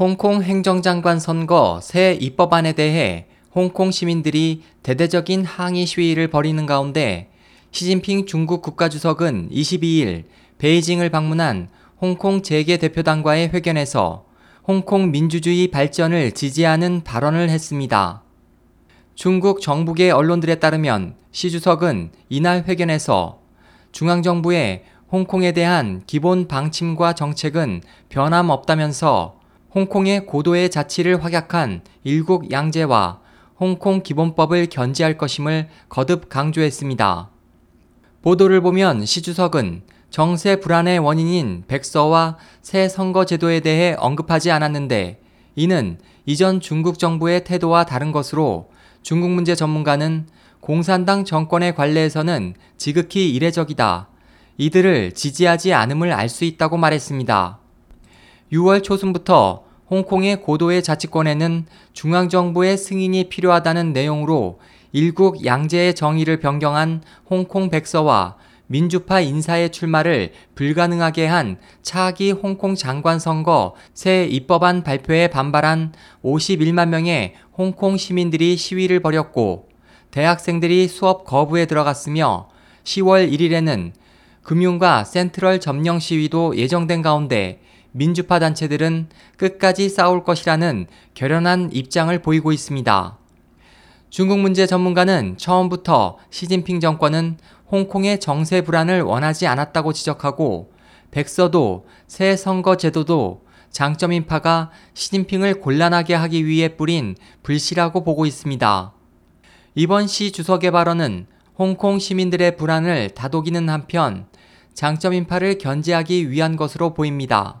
홍콩 행정장관 선거 새 입법안에 대해 홍콩 시민들이 대대적인 항의 시위를 벌이는 가운데 시진핑 중국 국가주석은 22일 베이징을 방문한 홍콩 재계 대표단과의 회견에서 홍콩 민주주의 발전을 지지하는 발언을 했습니다. 중국 정부계 언론들에 따르면 시 주석은 이날 회견에서 중앙정부의 홍콩에 대한 기본 방침과 정책은 변함없다면서 홍콩의 고도의 자치를 확약한 일국 양제와 홍콩 기본법을 견지할 것임을 거듭 강조했습니다. 보도를 보면 시 주석은 정세 불안의 원인인 백서와 새 선거 제도에 대해 언급하지 않았는데 이는 이전 중국 정부의 태도와 다른 것으로 중국 문제 전문가는 공산당 정권의 관례에서는 지극히 이례적이다. 이들을 지지하지 않음을 알 수 있다고 말했습니다. 6월 초순부터 홍콩의 고도의 자치권에는 중앙정부의 승인이 필요하다는 내용으로 일국 양제의 정의를 변경한 홍콩 백서와 민주파 인사의 출마를 불가능하게 한 차기 홍콩 장관 선거 새 입법안 발표에 반발한 51만 명의 홍콩 시민들이 시위를 벌였고 대학생들이 수업 거부에 들어갔으며 10월 1일에는 금융과 센트럴 점령 시위도 예정된 가운데 민주파 단체들은 끝까지 싸울 것이라는 결연한 입장을 보이고 있습니다. 중국 문제 전문가는 처음부터 시진핑 정권은 홍콩의 정세 불안을 원하지 않았다고 지적하고 백서도 새 선거 제도도 장점 인파가 시진핑을 곤란하게 하기 위해 뿌린 불씨라고 보고 있습니다. 이번 시 주석의 발언은 홍콩 시민들의 불안을 다독이는 한편 장점 인파를 견제하기 위한 것으로 보입니다.